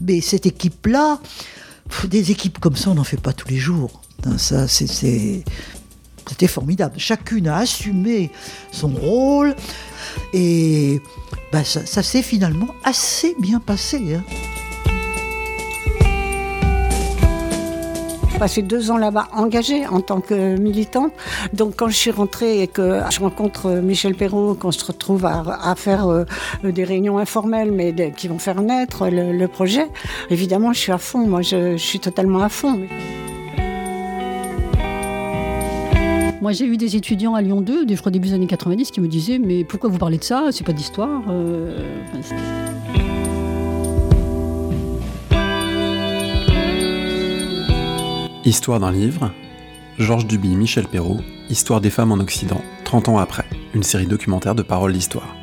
mais cette équipe-là, des équipes comme ça, on n'en fait pas tous les jours. Ça, c'était formidable. Chacune a assumé son rôle et bah, ça, s'est finalement assez bien passé. Hein. Passé deux ans là-bas engagée en tant que militante. Donc quand je suis rentrée et que je rencontre Michel Perrault, qu'on se retrouve à, faire euh, des réunions informelles, mais qui vont faire naître le, projet, évidemment je suis à fond. Moi je, suis totalement à fond. Moi, j'ai eu des étudiants à Lyon 2, je crois début des années 90, qui me disaient Mais pourquoi vous parlez de ça? C'est pas d'histoire. Euh, Histoire d'un livre, Georges Duby, Michel Perrault, Histoire des femmes en Occident, 30 ans après, une série documentaire de paroles d'histoire.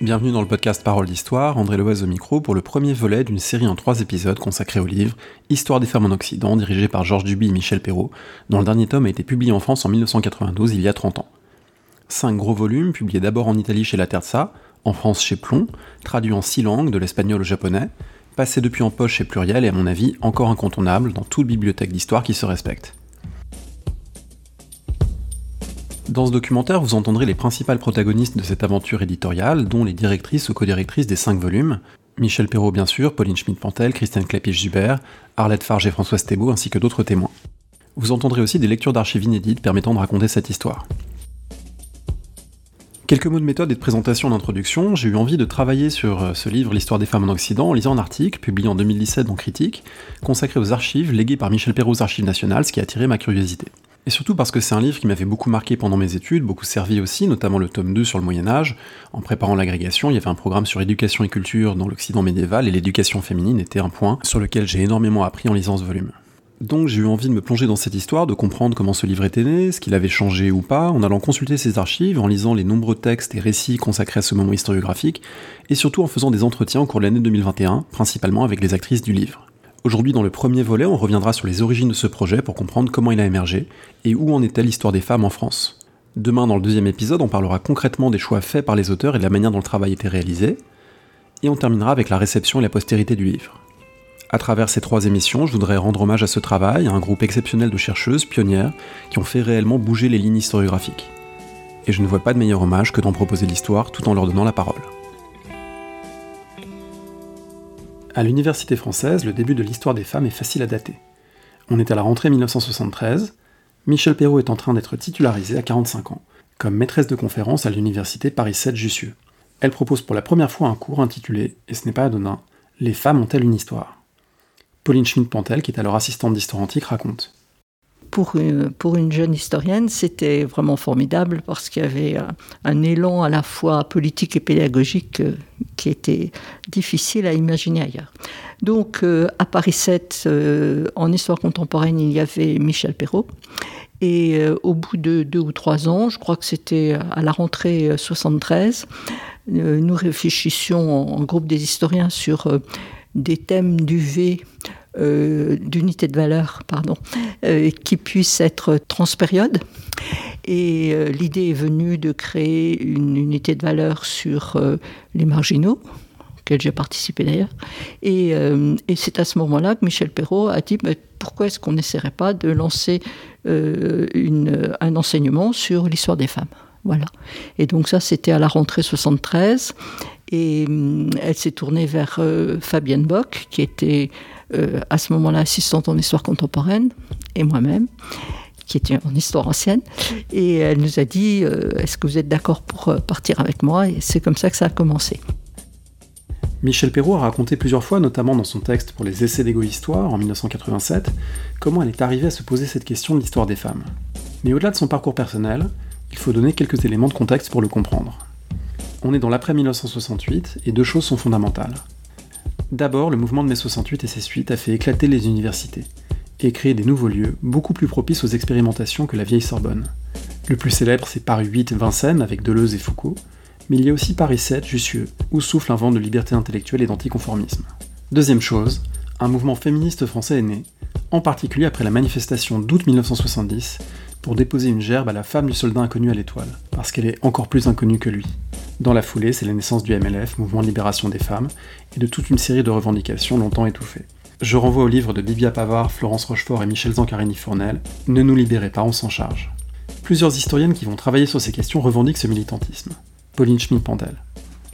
Bienvenue dans le podcast Paroles d'Histoire, André Loise au micro pour le premier volet d'une série en trois épisodes consacrée au livre Histoire des femmes en Occident, dirigé par Georges Duby et Michel Perrault, dont le dernier tome a été publié en France en 1992, il y a 30 ans. Cinq gros volumes, publiés d'abord en Italie chez La Terza, en France chez Plomb, traduits en six langues, de l'espagnol au japonais, passés depuis en poche chez Pluriel et à mon avis encore incontournable dans toute bibliothèque d'histoire qui se respecte. Dans ce documentaire, vous entendrez les principales protagonistes de cette aventure éditoriale, dont les directrices ou co-directrices des cinq volumes, Michel Perrault bien sûr, Pauline Schmidt-Pantel, Christiane Clapiche-Zuber, Arlette Farge et Françoise Thébault, ainsi que d'autres témoins. Vous entendrez aussi des lectures d'archives inédites permettant de raconter cette histoire. Quelques mots de méthode et de présentation d'introduction. J'ai eu envie de travailler sur euh, ce livre, L'histoire des femmes en Occident, en lisant un article, publié en 2017 dans Critique, consacré aux archives léguées par Michel Perrault aux Archives nationales, ce qui a attiré ma curiosité. Et surtout parce que c'est un livre qui m'avait beaucoup marqué pendant mes études, beaucoup servi aussi, notamment le tome 2 sur le Moyen-Âge. En préparant l'agrégation, il y avait un programme sur éducation et culture dans l'Occident médiéval, et l'éducation féminine était un point sur lequel j'ai énormément appris en lisant ce volume. Donc j'ai eu envie de me plonger dans cette histoire, de comprendre comment ce livre était né, ce qu'il avait changé ou pas, en allant consulter ses archives, en lisant les nombreux textes et récits consacrés à ce moment historiographique, et surtout en faisant des entretiens au cours de l'année 2021, principalement avec les actrices du livre. Aujourd'hui, dans le premier volet, on reviendra sur les origines de ce projet pour comprendre comment il a émergé et où en était l'histoire des femmes en France. Demain, dans le deuxième épisode, on parlera concrètement des choix faits par les auteurs et de la manière dont le travail était réalisé, et on terminera avec la réception et la postérité du livre. À travers ces trois émissions, je voudrais rendre hommage à ce travail, à un groupe exceptionnel de chercheuses, pionnières, qui ont fait réellement bouger les lignes historiographiques. Et je ne vois pas de meilleur hommage que d'en proposer l'histoire tout en leur donnant la parole. À l'université française, le début de l'histoire des femmes est facile à dater. On est à la rentrée 1973, Michel Perrault est en train d'être titularisée à 45 ans, comme maîtresse de conférence à l'université Paris 7 Jussieu. Elle propose pour la première fois un cours intitulé, et ce n'est pas anodin, Les femmes ont-elles une histoire? Pauline Schmidt-Pantel, qui est alors assistante d'histoire antique, raconte. Pour une, jeune historienne, c'était vraiment formidable parce qu'il y avait un, élan à la fois politique et pédagogique euh, qui était difficile à imaginer ailleurs. Donc, euh, à Paris 7, euh, en histoire contemporaine, il y avait Michel Perrault. Et au bout de deux ou trois ans, je crois que c'était à la rentrée 73, nous réfléchissions en, groupe des historiens sur des thèmes du V euh, d'unité de valeur, pardon, euh, qui puissent être transpériode. Et euh, l'idée est venue de créer une unité de valeur sur les marginaux, auquel j'ai participé d'ailleurs. Et, c'est à ce moment-là que Michel Perrault a dit pourquoi est-ce qu'on n'essaierait pas de lancer une, un enseignement sur l'histoire des femmes? Voilà. Et donc ça, c'était à la rentrée 73. Et hum, elle s'est tournée vers euh, Fabienne Bock, qui était euh, à ce moment-là assistante en histoire contemporaine, et moi-même, qui était en histoire ancienne. Et elle nous a dit euh, Est-ce que vous êtes d'accord pour partir avec moi? Et c'est comme ça que ça a commencé. Michel Perrault a raconté plusieurs fois, notamment dans son texte pour les Essais d'égo-histoire en 1987, comment elle est arrivée à se poser cette question de l'histoire des femmes. Mais au-delà de son parcours personnel, il faut donner quelques éléments de contexte pour le comprendre. On est dans l'après-1968 et deux choses sont fondamentales. D'abord, le mouvement de mai 68 et ses suites a fait éclater les universités et créer des nouveaux lieux beaucoup plus propices aux expérimentations que la vieille Sorbonne. Le plus célèbre, c'est Paris 8 Vincennes avec Deleuze et Foucault, mais il y a aussi Paris 7 Jussieu, où souffle un vent de liberté intellectuelle et d'anticonformisme. Deuxième chose, un mouvement féministe français est né, en particulier après la manifestation d'août 1970, pour déposer une gerbe à la femme du soldat inconnu à l'étoile, parce qu'elle est encore plus inconnue que lui. Dans la foulée, c'est la naissance du MLF, Mouvement de Libération des Femmes, et de toute une série de revendications longtemps étouffées. Je renvoie au livre de Bibia Pavard, Florence Rochefort et Michel Zancarini-Fournel, Ne nous libérez pas, on s'en charge. Plusieurs historiennes qui vont travailler sur ces questions revendiquent ce militantisme. Pauline Schmidt-Pandel.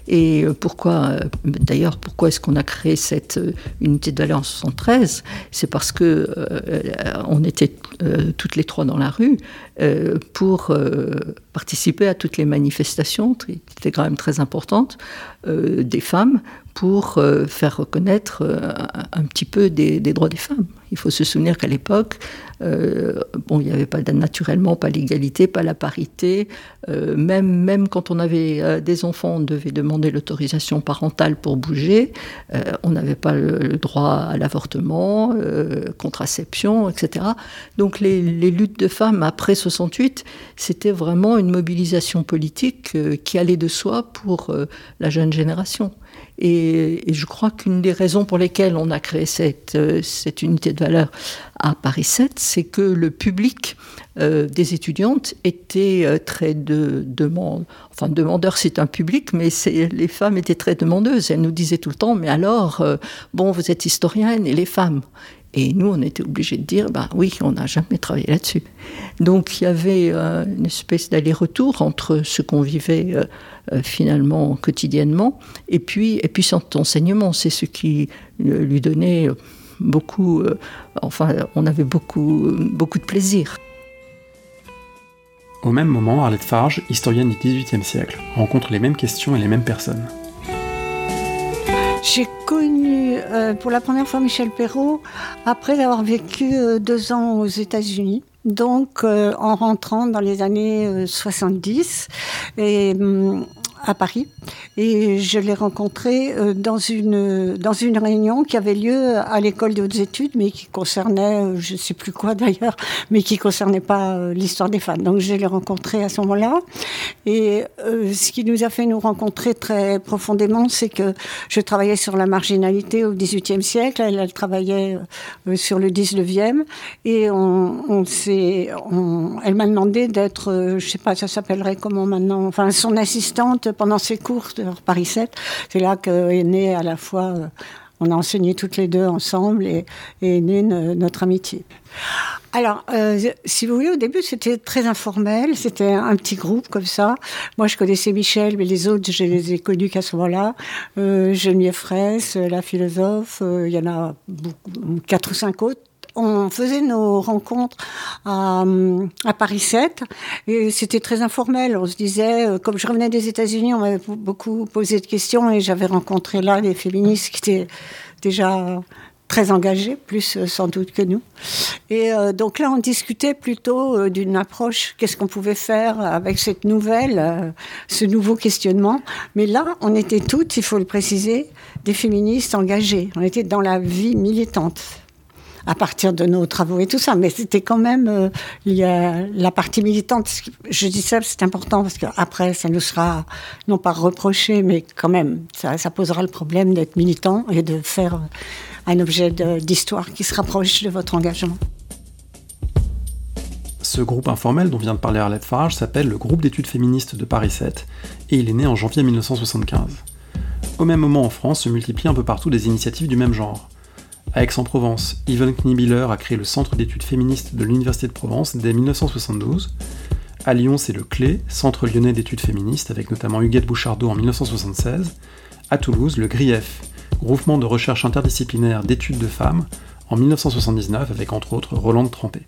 Et euh, pourquoi, euh, d'ailleurs, pourquoi est-ce qu'on a créé cette euh, unité de en 73 C'est parce que on était toutes les trois dans la rue pour participer à toutes les manifestations, qui étaient quand même très importantes, des femmes pour faire reconnaître un petit peu des, droits des femmes. Il faut se souvenir qu'à l'époque, euh, bon, il n'y avait pas naturellement pas l'égalité, pas la parité. Euh, même, même quand on avait euh, des enfants, on devait demander l'autorisation parentale pour bouger. on n'avait pas le, droit à l'avortement, contraception, etc. Donc les, les, luttes de femmes après 68, c'était vraiment une mobilisation politique qui allait de soi pour la jeune génération. Et, je crois qu'une des raisons pour lesquelles on a créé cette, cette unité de valeur à Paris 7, c'est que le public euh, des étudiantes était euh, très de, demande, enfin demandeur c'est un public, mais les femmes étaient très demandeuses. Elles nous disaient tout le temps, mais alors, euh, bon, vous êtes historienne et les femmes? Et nous, on était obligés de dire, ben oui, on n'a jamais travaillé là-dessus. Donc il y avait une espèce d'aller-retour entre ce qu'on vivait finalement quotidiennement et puis, et puis cet enseignement. C'est ce qui lui donnait beaucoup, euh, enfin, on avait beaucoup, beaucoup de plaisir. Au même moment, Arlette Farge, historienne du XVIIIe siècle, rencontre les mêmes questions et les mêmes personnes. J'ai connu euh, pour la première fois Michel Perrault après avoir vécu euh, deux ans aux États-Unis. Donc, en rentrant dans les années 70, et hum, à Paris. Et je l'ai rencontré euh, dans une dans une réunion qui avait lieu à l'école des hautes études mais qui concernait euh, je sais plus quoi d'ailleurs mais qui concernait pas euh, l'histoire des femmes. Donc je l'ai rencontré à ce moment-là. Et ce qui nous a fait nous rencontrer très profondément c'est que je travaillais sur la marginalité au XVIIIe siècle. Elle, travaillait sur le XIXe et on, s'est elle m'a demandé d'être je sais pas ça s'appellerait comment maintenant enfin son assistante pendant ces cours de Paris 7. C'est là qu'est né à la fois, euh, on a enseigné toutes les deux ensemble et, est née notre amitié. Alors, euh, si vous voulez, au début, c'était très informel. C'était un petit groupe comme ça. Moi, je connaissais Michel, mais les autres, je les ai connus qu'à ce moment-là. Euh, Geneviève Fraisse, la philosophe, euh, il y en a quatre ou cinq autres on faisait nos rencontres à, Paris 7 et c'était très informel. On se disait, euh, comme je revenais des États-Unis, on m'avait beaucoup posé de questions et j'avais rencontré là des féministes qui étaient déjà très engagées, plus euh, sans doute que nous. Et euh, donc là, on discutait plutôt d'une approche, qu'est-ce qu'on pouvait faire avec cette nouvelle, ce nouveau questionnement. Mais là, on était toutes, il faut le préciser, des féministes engagées. On était dans la vie militante à partir de nos travaux et tout ça. Mais c'était quand même euh, y a la partie militante. Je dis ça, c'est important parce qu'après, ça nous sera non pas reproché, mais quand même, ça, ça posera le problème d'être militant et de faire un objet d'histoire qui se rapproche de votre engagement. Ce groupe informel dont vient de parler Arlette Farage s'appelle le Groupe d'études féministes de Paris 7 et il est né en janvier 1975. Au même moment en France se multiplient un peu partout des initiatives du même genre. Aix-en-Provence, Yvonne Knibiller a créé le Centre d'études féministes de l'Université de Provence dès 1972. À Lyon, c'est le CLÉ, Centre lyonnais d'études féministes, avec notamment Huguette Bouchardot en 1976. À Toulouse, le GRIEF, Groupement de recherche interdisciplinaire d'études de femmes, en 1979, avec entre autres Roland Trampé.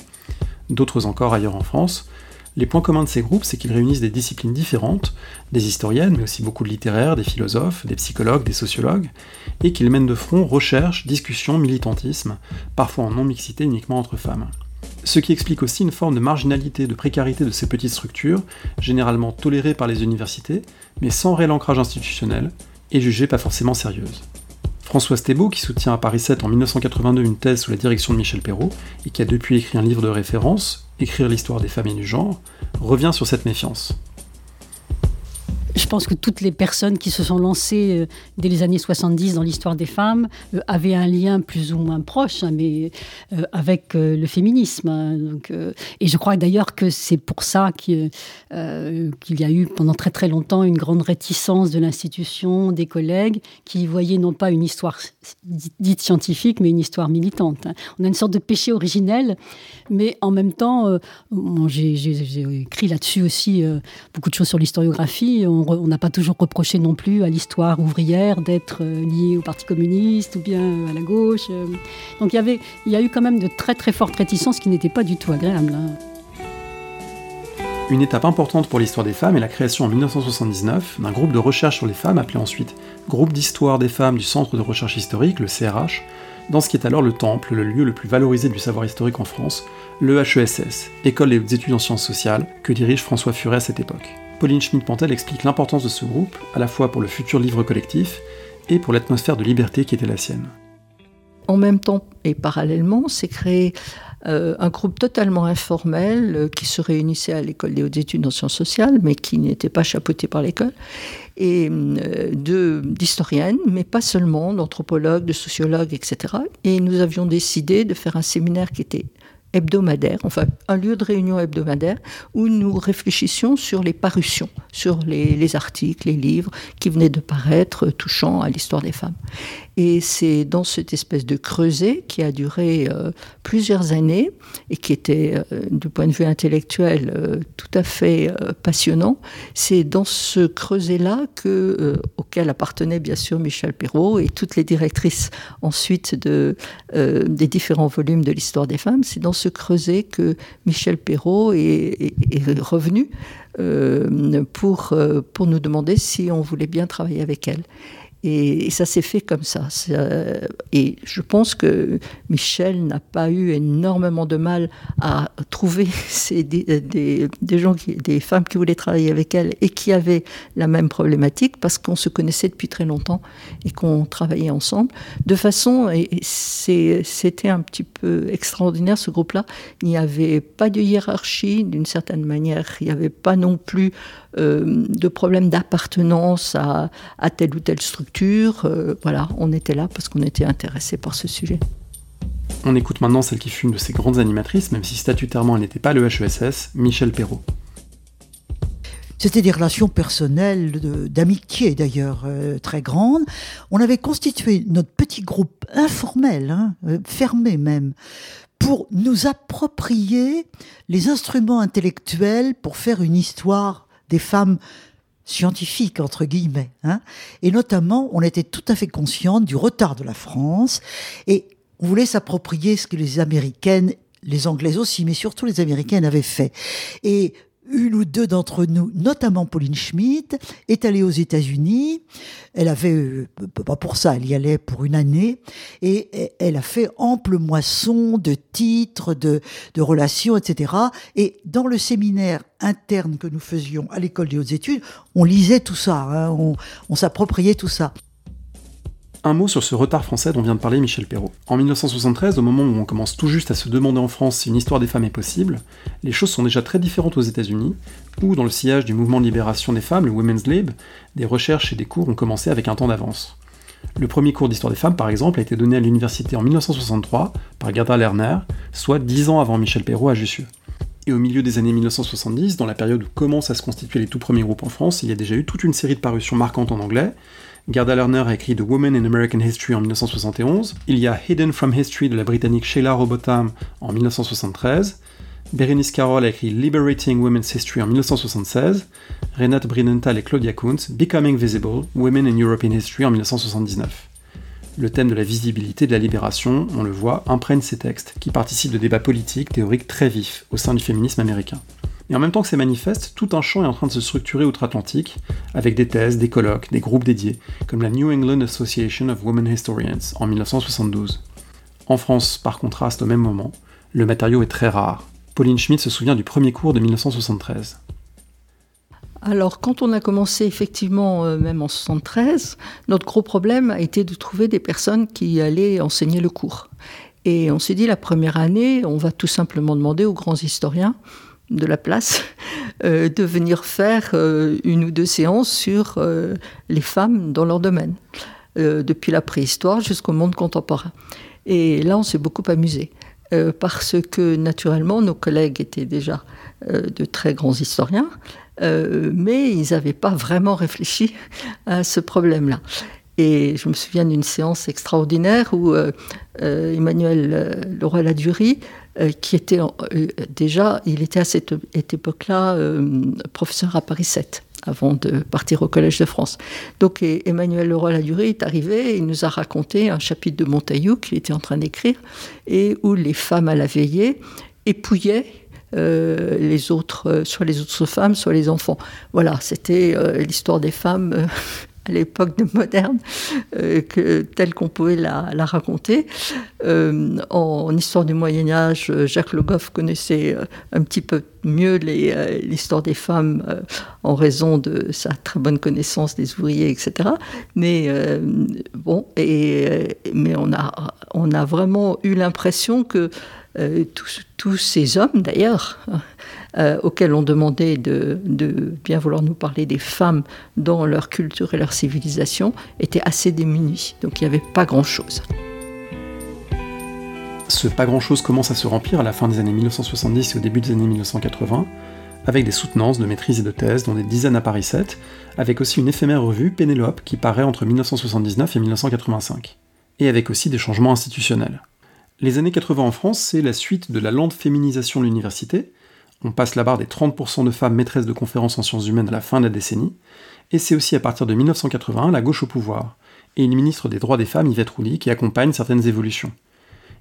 D'autres encore ailleurs en France, les points communs de ces groupes, c'est qu'ils réunissent des disciplines différentes, des historiennes, mais aussi beaucoup de littéraires, des philosophes, des psychologues, des sociologues, et qu'ils mènent de front recherche, discussion, militantisme, parfois en non-mixité uniquement entre femmes. Ce qui explique aussi une forme de marginalité, de précarité de ces petites structures, généralement tolérées par les universités, mais sans réel ancrage institutionnel, et jugées pas forcément sérieuses. Françoise Thébault, qui soutient à Paris 7 en 1982 une thèse sous la direction de Michel Perrault, et qui a depuis écrit un livre de référence, Écrire l'histoire des femmes et du genre, revient sur cette méfiance. Je pense que toutes les personnes qui se sont lancées euh, dès les années 70 dans l'histoire des femmes euh, avaient un lien plus ou moins proche, hein, mais euh, avec le féminisme. Hein. et je crois d'ailleurs que c'est pour ça qu'il y a eu pendant très très longtemps une grande réticence de l'institution, des collègues, qui voyaient non pas une histoire dite scientifique, mais une histoire militante. Hein. On a une sorte de péché originel, mais en même temps, j'ai écrit là-dessus aussi beaucoup de choses sur l'historiographie. On n'a pas toujours reproché non plus à l'histoire ouvrière d'être euh, liée au Parti communiste ou bien à la gauche. Euh. Donc il y, avait, il y a eu quand même de très très fortes réticences qui n'étaient pas du tout agréables. Hein. Une étape importante pour l'histoire des femmes est la création en 1979 d'un groupe de recherche sur les femmes appelé ensuite Groupe d'histoire des femmes du Centre de recherche historique, le CRH, dans ce qui est alors le temple, le lieu le plus valorisé du savoir historique en France, le HESS, École des études en sciences sociales, que dirige François Furet à cette époque. Pauline Schmidt-Pantel explique l'importance de ce groupe, à la fois pour le futur livre collectif et pour l'atmosphère de liberté qui était la sienne. En même temps et parallèlement, s'est créé euh, un groupe totalement informel euh, qui se réunissait à l'école des hautes études en sciences sociales, mais qui n'était pas chapeauté par l'école, et euh, d'historiennes, mais pas seulement, d'anthropologues, de sociologues, etc. Et nous avions décidé de faire un séminaire qui était hebdomadaire, enfin un lieu de réunion hebdomadaire où nous réfléchissions sur les parutions, sur les, articles, les livres qui venaient de paraître touchant à l'histoire des femmes. Et c'est dans cette espèce de creuset qui a duré euh, plusieurs années et qui était, euh, du point de vue intellectuel, euh, tout à fait passionnant. C'est dans ce creuset-là que, auquel appartenait bien sûr Michel Perrault et toutes les directrices ensuite de, des différents volumes de l'histoire des femmes. C'est dans ce creuset que Michel Perrault est, est revenu pour, pour nous demander si on voulait bien travailler avec elle. Et, ça s'est fait comme ça. Euh, et je pense que Michel n'a pas eu énormément de mal à trouver des, gens, des femmes qui voulaient travailler avec elle et qui avaient la même problématique parce qu'on se connaissait depuis très longtemps et qu'on travaillait ensemble. De façon, c'était un petit peu extraordinaire ce groupe-là, il n'y avait pas de hiérarchie d'une certaine manière, il n'y avait pas non plus euh, de problème d'appartenance à, telle ou telle structure. Euh, voilà, on était là parce qu'on était intéressé par ce sujet. On écoute maintenant celle qui fut une de ces grandes animatrices, même si statutairement elle n'était pas le HESS, Michel Perrault. C'était des relations personnelles, d'amitié d'ailleurs, euh, très grandes. On avait constitué notre petit groupe informel, hein, fermé même, pour nous approprier les instruments intellectuels pour faire une histoire des femmes scientifiques, entre guillemets. Hein. Et notamment, on était tout à fait consciente du retard de la France et on voulait s'approprier ce que les Américaines, les Anglaises aussi, mais surtout les Américaines avaient fait. Et une ou deux d'entre nous, notamment Pauline Schmidt, est allée aux États-Unis. Elle avait, euh, pas pour ça, elle y allait pour une année, et elle a fait ample moisson de titres, de, relations, etc. Et dans le séminaire interne que nous faisions à l'école des hautes études, on lisait tout ça, hein, on s'appropriait tout ça. Un mot sur ce retard français dont vient de parler Michel Perrault. En 1973, au moment où on commence tout juste à se demander en France si une histoire des femmes est possible, les choses sont déjà très différentes aux États-Unis, où, dans le sillage du mouvement de libération des femmes, le Women's Lib, des recherches et des cours ont commencé avec un temps d'avance. Le premier cours d'histoire des femmes, par exemple, a été donné à l'université en 1963 par Gerda Lerner, soit dix ans avant Michel Perrault à Jussieu. Et au milieu des années 1970, dans la période où commencent à se constituer les tout premiers groupes en France, il y a déjà eu toute une série de parutions marquantes en anglais, Gerda Lerner a écrit The Woman in American History en 1971. Il y a Hidden from History de la britannique Sheila Robotham en 1973. Berenice Carroll a écrit Liberating Women's History en 1976. Renate Brinenthal et Claudia Kuntz, Becoming Visible, Women in European History en 1979. Le thème de la visibilité de la libération, on le voit, imprègne ces textes, qui participent de débats politiques, théoriques très vifs au sein du féminisme américain. Et en même temps que c'est manifeste, tout un champ est en train de se structurer outre-Atlantique, avec des thèses, des colloques, des groupes dédiés, comme la New England Association of Women Historians en 1972. En France, par contraste, au même moment, le matériau est très rare. Pauline Schmidt se souvient du premier cours de 1973. Alors, quand on a commencé effectivement, euh, même en 73, notre gros problème a été de trouver des personnes qui allaient enseigner le cours. Et on s'est dit, la première année, on va tout simplement demander aux grands historiens de la place de venir faire une ou deux séances sur les femmes dans leur domaine, depuis la préhistoire jusqu'au monde contemporain. Et là, on s'est beaucoup amusé. parce que naturellement, nos collègues étaient déjà de très grands historiens, mais ils n'avaient pas vraiment réfléchi à ce problème-là. Et je me souviens d'une séance extraordinaire où euh, euh, Emmanuel euh, Leroy-Ladurie, qui était déjà, il était à cette époque-là professeur à Paris 7 avant de partir au Collège de France. Donc Emmanuel Leroy-Ladurie est arrivé il nous a raconté un chapitre de Montaillou qu'il était en train d'écrire et où les femmes à la veillée épouillaient les autres, soit les autres femmes, soit les enfants. Voilà, c'était l'histoire des femmes à l'époque de moderne, euh, telle qu'on pouvait la, raconter. Euh, en, histoire du Moyen Âge, Jacques Le Goff connaissait euh, un petit peu mieux l'histoire des femmes en raison de sa très bonne connaissance des ouvriers, etc. Mais bon, mais on a, vraiment eu l'impression que tous, ces hommes, d'ailleurs, euh, auxquels on demandait de, bien vouloir nous parler des femmes dans leur culture et leur civilisation, étaient assez démunis. Donc il n'y avait pas grand-chose. Ce pas grand-chose commence à se remplir à la fin des années 1970 et au début des années 1980, avec des soutenances de maîtrise et de thèse, dont des dizaines à Paris 7, avec aussi une éphémère revue, Pénélope, qui paraît entre 1979 et 1985, et avec aussi des changements institutionnels. Les années 80 en France, c'est la suite de la lente féminisation de l'université, on passe la barre des 30% de femmes maîtresses de conférences en sciences humaines à la fin de la décennie, et c'est aussi à partir de 1981 la gauche au pouvoir, et une ministre des droits des femmes, Yvette Rouly, qui accompagne certaines évolutions.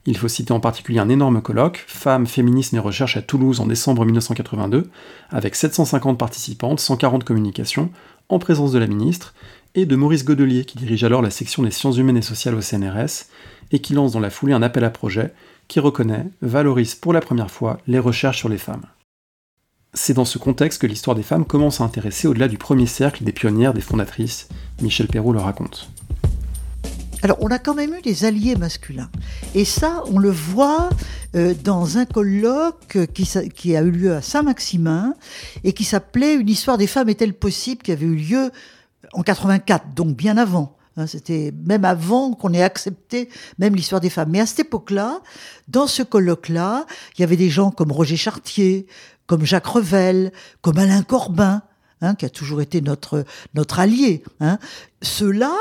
Il faut citer en particulier un énorme colloque, Femmes, féminisme et recherche à Toulouse en décembre 1982, avec 750 participantes, 140 communications, en présence de la ministre, et de Maurice Godelier, qui dirige alors la section des sciences humaines et sociales au CNRS, et qui lance dans la foulée un appel à projet qui reconnaît, valorise pour la première fois les recherches sur les femmes. C'est dans ce contexte que l'histoire des femmes commence à intéresser au-delà du premier cercle des pionnières, des fondatrices. Michel Perrault le raconte. Alors, on a quand même eu des alliés masculins. Et ça, on le voit euh, dans un colloque qui, a eu lieu à Saint-Maximin et qui s'appelait Une histoire des femmes est-elle possible qui avait eu lieu en 84, donc bien avant. Hein, c'était même avant qu'on ait accepté même l'histoire des femmes. Mais à cette époque-là, dans ce colloque-là, il y avait des gens comme Roger Chartier, comme Jacques Revel, comme Alain Corbin, hein, qui a toujours été notre, notre allié. Hein. Ceux-là,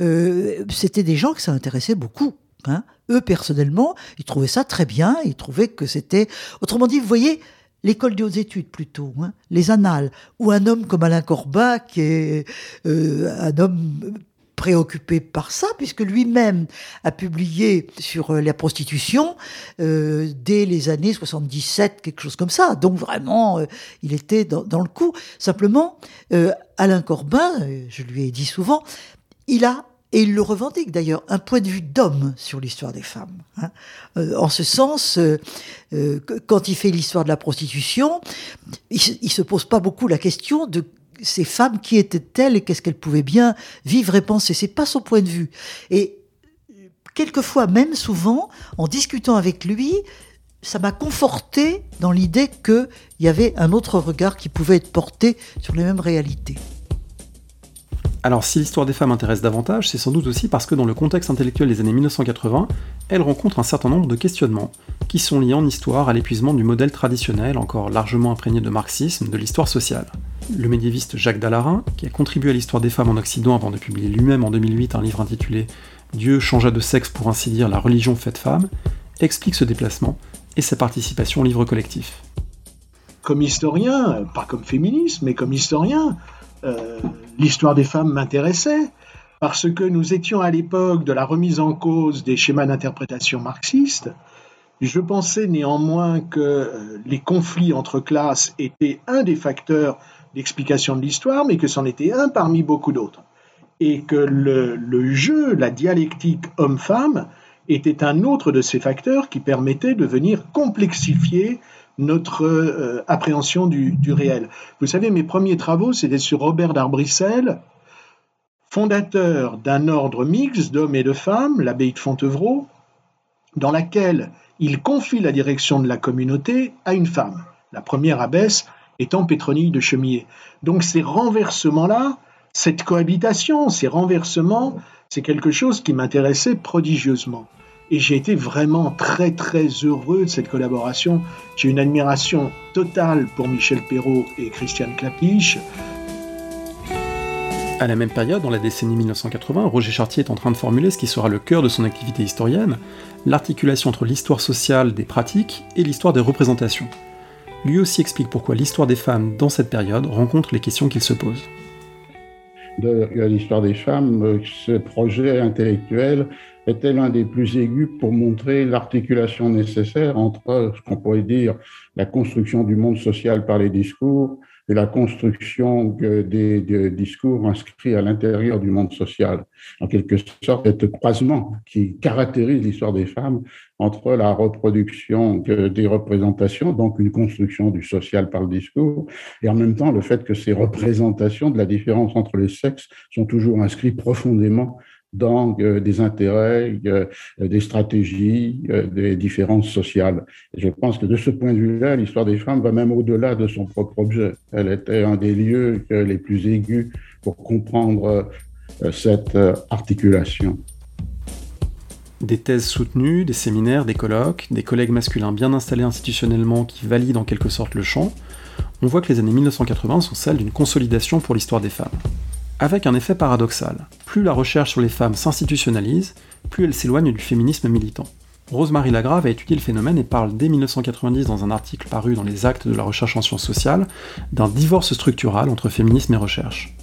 euh, c'était des gens que ça intéressait beaucoup. Hein. Eux, personnellement, ils trouvaient ça très bien, ils trouvaient que c'était... Autrement dit, vous voyez, l'école des hautes études plutôt, hein, les annales, ou un homme comme Alain Corbin, qui est euh, un homme préoccupé par ça, puisque lui-même a publié sur euh, la prostitution euh, dès les années 77, quelque chose comme ça. Donc vraiment, euh, il était dans, le coup. Simplement, Alain Corbin, je lui ai dit souvent, il a et il le revendique d'ailleurs, un point de vue d'homme sur l'histoire des femmes. Hein. en ce sens, quand il fait l'histoire de la prostitution, il, il se pose pas beaucoup la question de ces femmes, qui étaient-elles et qu'est-ce qu'elles pouvaient bien vivre et penser C'est pas son point de vue. Et quelquefois, même souvent, en discutant avec lui, ça m'a conforté dans l'idée qu'il y avait un autre regard qui pouvait être porté sur les mêmes réalités. Alors si l'histoire des femmes intéresse davantage, c'est sans doute aussi parce que dans le contexte intellectuel des années 1980, elle rencontre un certain nombre de questionnements qui sont liés en histoire à l'épuisement du modèle traditionnel encore largement imprégné de marxisme de l'histoire sociale. Le médiéviste Jacques Dallarin, qui a contribué à l'histoire des femmes en Occident avant de publier lui-même en 2008 un livre intitulé Dieu changea de sexe pour ainsi dire la religion faite femme, explique ce déplacement et sa participation au livre collectif. Comme historien, pas comme féministe, mais comme historien, euh, l'histoire des femmes m'intéressait parce que nous étions à l'époque de la remise en cause des schémas d'interprétation marxistes. Je pensais néanmoins que euh, les conflits entre classes étaient un des facteurs d'explication de l'histoire, mais que c'en était un parmi beaucoup d'autres. Et que le, jeu, la dialectique homme-femme, était un autre de ces facteurs qui permettait de venir complexifier notre euh, appréhension du, réel. Vous savez, mes premiers travaux, c'était sur Robert d'Arbrissel, fondateur d'un ordre mixte d'hommes et de femmes, l'abbaye de Fontevraud, dans laquelle il confie la direction de la communauté à une femme. la première abbesse étant Pétronille de Chemier. Donc ces renversements-là, cette cohabitation, ces renversements, c'est quelque chose qui m'intéressait prodigieusement. Et j'ai été vraiment très très heureux de cette collaboration. J'ai une admiration totale pour Michel Perrault et Christiane Clapiche. À la même période, dans la décennie 1980, Roger Chartier est en train de formuler ce qui sera le cœur de son activité historienne, l'articulation entre l'histoire sociale des pratiques et l'histoire des représentations. Lui aussi explique pourquoi l'histoire des femmes dans cette période rencontre les questions qu'il se pose. De l'histoire des femmes, ce projet intellectuel était l'un des plus aigus pour montrer l'articulation nécessaire entre ce qu'on pourrait dire la construction du monde social par les discours et la construction des, discours inscrits à l'intérieur du monde social. En quelque sorte, ce croisement qui caractérise l'histoire des femmes entre la reproduction des représentations, donc une construction du social par le discours, et en même temps le fait que ces représentations de la différence entre les sexes sont toujours inscrites profondément dans euh, des intérêts, euh, des stratégies, euh, des différences sociales. Je pense que de ce point de vue-là, l'histoire des femmes va même au-delà de son propre objet. Elle était un des lieux les plus aigus pour comprendre cette articulation. Des thèses soutenues, des séminaires, des colloques, des collègues masculins bien installés institutionnellement qui valident en quelque sorte le champ, on voit que les années 1980 sont celles d'une consolidation pour l'histoire des femmes avec un effet paradoxal. Plus la recherche sur les femmes s'institutionnalise, plus elle s'éloigne du féminisme militant. Rosemary Lagrave a étudié le phénomène et parle dès 1990 dans un article paru dans les actes de la recherche en sciences sociales d'un divorce structural entre féminisme et recherche.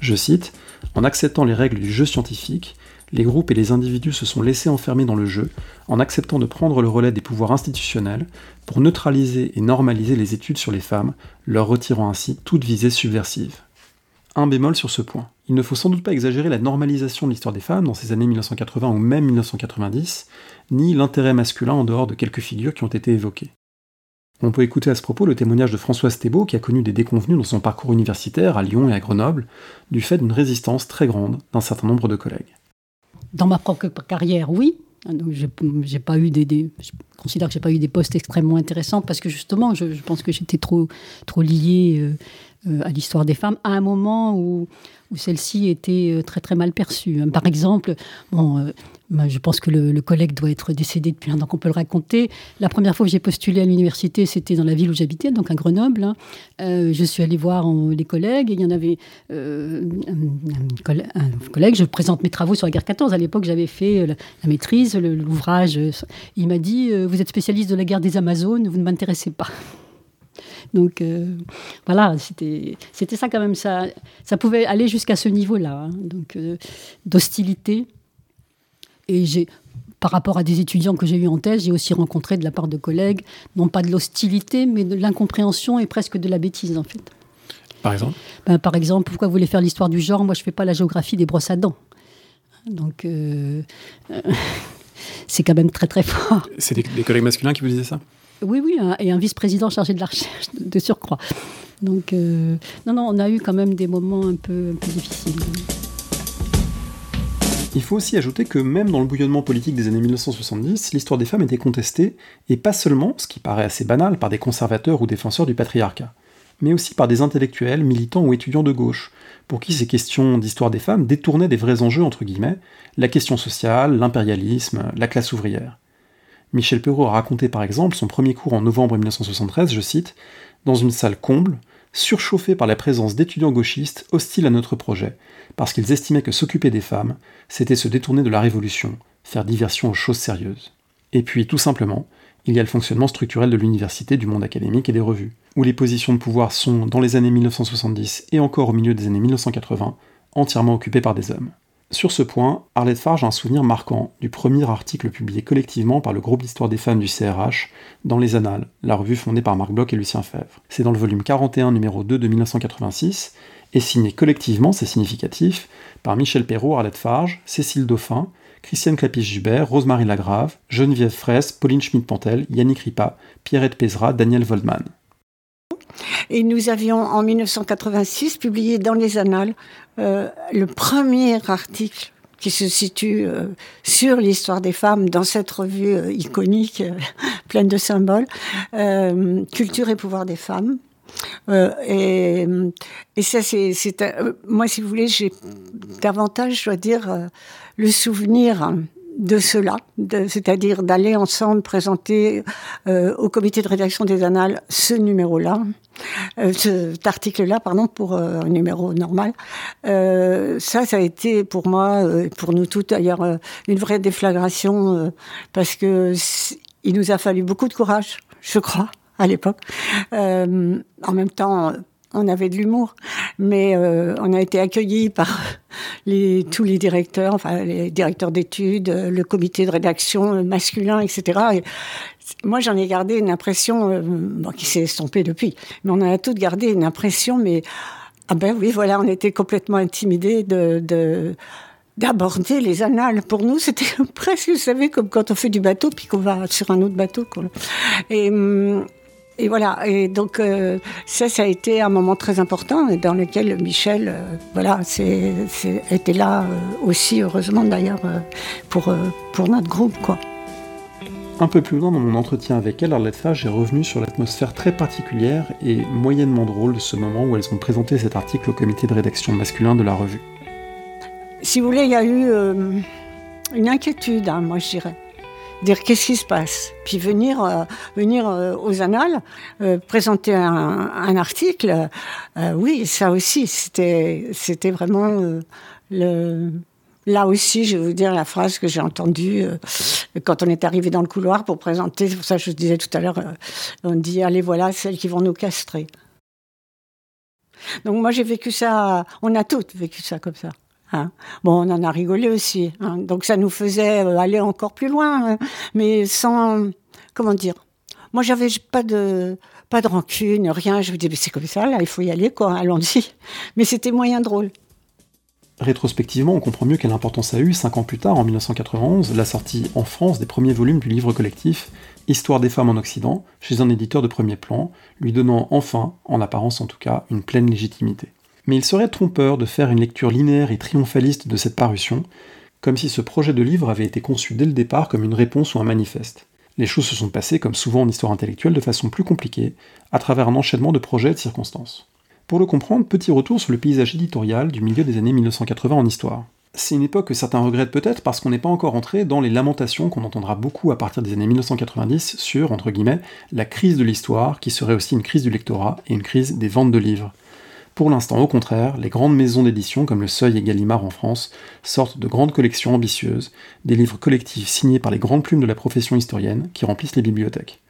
Je cite En acceptant les règles du jeu scientifique, les groupes et les individus se sont laissés enfermer dans le jeu en acceptant de prendre le relais des pouvoirs institutionnels pour neutraliser et normaliser les études sur les femmes, leur retirant ainsi toute visée subversive un bémol sur ce point. Il ne faut sans doute pas exagérer la normalisation de l'histoire des femmes dans ces années 1980 ou même 1990, ni l'intérêt masculin en dehors de quelques figures qui ont été évoquées. On peut écouter à ce propos le témoignage de Françoise Thébault qui a connu des déconvenues dans son parcours universitaire à Lyon et à Grenoble, du fait d'une résistance très grande d'un certain nombre de collègues. Dans ma propre carrière, oui. Je considère que j'ai pas eu des postes extrêmement intéressants parce que justement, je, pense que j'étais trop trop liée euh, à l'histoire des femmes à un moment où, où celle-ci était euh, très très mal perçue. Par exemple, bon, euh, je pense que le, collègue doit être décédé depuis un an qu'on peut le raconter. La première fois que j'ai postulé à l'université, c'était dans la ville où j'habitais, donc à Grenoble. Hein. je suis allée voir les collègues et il y en avait un, collègue, je présente mes travaux sur la guerre 14. À l'époque, j'avais fait la maîtrise, l'ouvrage. Il m'a dit, vous êtes spécialiste de la guerre des Amazones, vous ne m'intéressez pas. Donc euh, voilà, c'était ça quand même. Ça, ça pouvait aller jusqu'à ce niveau-là, hein. donc euh, d'hostilité. Et j'ai, par rapport à des étudiants que j'ai eu en thèse, j'ai aussi rencontré de la part de collègues, non pas de l'hostilité, mais de l'incompréhension et presque de la bêtise en fait. Par exemple? Ben, Par exemple, pourquoi vous voulez faire l'histoire du genre? Moi, je ne fais pas la géographie des brosses à dents. Donc, euh, c'est quand même très très fort. C'est des collègues masculins qui vous disaient ça? Oui, oui, et un vice-président chargé de la recherche de surcroît. Donc, euh, non, non, on a eu quand même des moments un peu, difficiles. Il faut aussi ajouter que même dans le bouillonnement politique des années 1970, l'histoire des femmes était contestée, et pas seulement, ce qui paraît assez banal, par des conservateurs ou défenseurs du patriarcat, mais aussi par des intellectuels, militants ou étudiants de gauche, pour qui ces questions d'histoire des femmes détournaient des vrais enjeux, entre guillemets, la question sociale, l'impérialisme, la classe ouvrière. Michel Perrault a raconté par exemple son premier cours en novembre 1973, je cite, dans une salle comble, surchauffée par la présence d'étudiants gauchistes hostiles à notre projet, parce qu'ils estimaient que s'occuper des femmes, c'était se détourner de la révolution, faire diversion aux choses sérieuses. Et puis, tout simplement, il y a le fonctionnement structurel de l'université, du monde académique et des revues, où les positions de pouvoir sont, dans les années 1970 et encore au milieu des années 1980, entièrement occupées par des hommes. Sur ce point, Arlette Farge a un souvenir marquant du premier article publié collectivement par le groupe d'histoire des femmes du CRH dans Les Annales, la revue fondée par Marc Bloch et Lucien Fèvre. C'est dans le volume 41, numéro 2 de 1986, et signé collectivement, c'est significatif, par Michel Perrault, Arlette Farge, Cécile Dauphin, Christiane Clapiche-Gibert, Rosemary Lagrave, Geneviève Fraisse, Pauline Schmidt-Pantel, Yannick Ripa, Pierrette Pézra, Daniel Voldman. Et nous avions en 1986 publié dans les Annales euh, le premier article qui se situe euh, sur l'histoire des femmes dans cette revue euh, iconique pleine de symboles. culture et pouvoir des femmes. et, et, ça, c'est, moi, si vous voulez, j'ai davantage, je dois dire, le souvenir de cela, c'est-à-dire d'aller ensemble présenter euh, au comité de rédaction des Annales ce numéro-là, euh, cet article-là, pardon, pour euh, un numéro normal. ça, ça a été pour moi, pour nous toutes d'ailleurs, une vraie déflagration parce que il nous a fallu beaucoup de courage, je crois, à l'époque. en même temps, on avait de l'humour, mais euh, on a été accueillis par tous les directeurs, enfin les directeurs d'études, le comité de rédaction masculin, etc. Et moi, j'en ai gardé une impression euh, qui s'est estompée depuis, mais on a toutes gardé une impression, mais ah ben oui, voilà, on était complètement intimidés de, d'aborder les annales. Pour nous, c'était presque, vous savez, comme quand on fait du bateau puis qu'on va sur un autre bateau. Et hum, et voilà. Et donc euh, ça, ça a été un moment très important dans lequel Michel, euh, voilà, c'est, était là euh, aussi, heureusement d'ailleurs, pour pour notre groupe, quoi. Un peu plus loin dans mon entretien avec elle, Arlette Fage est revenue sur l'atmosphère très particulière et moyennement drôle de ce moment où elles ont présenté cet article au comité de rédaction masculin de la revue. Si vous voulez, il y a eu une inquiétude, hein, moi je dirais dire qu'est-ce qui se passe, puis venir euh, venir euh, aux annales, euh, présenter un, article. oui, ça aussi, c'était c'était vraiment Là aussi, je vais vous dire la phrase que j'ai entendue quand on est arrivé dans le couloir pour présenter. C'est pour ça que je vous disais tout à l'heure, on dit allez voilà celles qui vont nous castrer. Donc moi j'ai vécu ça, on a toutes vécu ça comme ça. Hein. Bon, on en a rigolé aussi. Hein. Donc ça nous faisait euh, aller encore plus loin, hein. mais sans comment dire. Moi, j'avais pas de pas de rancune, rien. Je me disais, c'est comme ça, il faut y aller, quoi. Allons-y. Mais c'était moyen drôle. Rétrospectivement, on comprend mieux quelle importance a eu, cinq ans plus tard, en 1991, la sortie en France des premiers volumes du livre collectif Histoire des femmes en Occident, chez un éditeur de premier plan, lui donnant enfin, en apparence en tout cas, une pleine légitimité mais il serait trompeur de faire une lecture linéaire et triomphaliste de cette parution, comme si ce projet de livre avait été conçu dès le départ comme une réponse ou un manifeste. Les choses se sont passées, comme souvent en histoire intellectuelle, de façon plus compliquée, à travers un enchaînement de projets et de circonstances. Pour le comprendre, petit retour sur le paysage éditorial du milieu des années 1980 en histoire. C'est une époque que certains regrettent peut-être parce qu'on n'est pas encore entré dans les lamentations qu'on entendra beaucoup à partir des années 1990 sur, entre guillemets, la crise de l'histoire, qui serait aussi une crise du lectorat et une crise des ventes de livres. Pour l'instant, au contraire, les grandes maisons d'édition comme le Seuil et Gallimard en France sortent de grandes collections ambitieuses, des livres collectifs signés par les grandes plumes de la profession historienne qui remplissent les bibliothèques.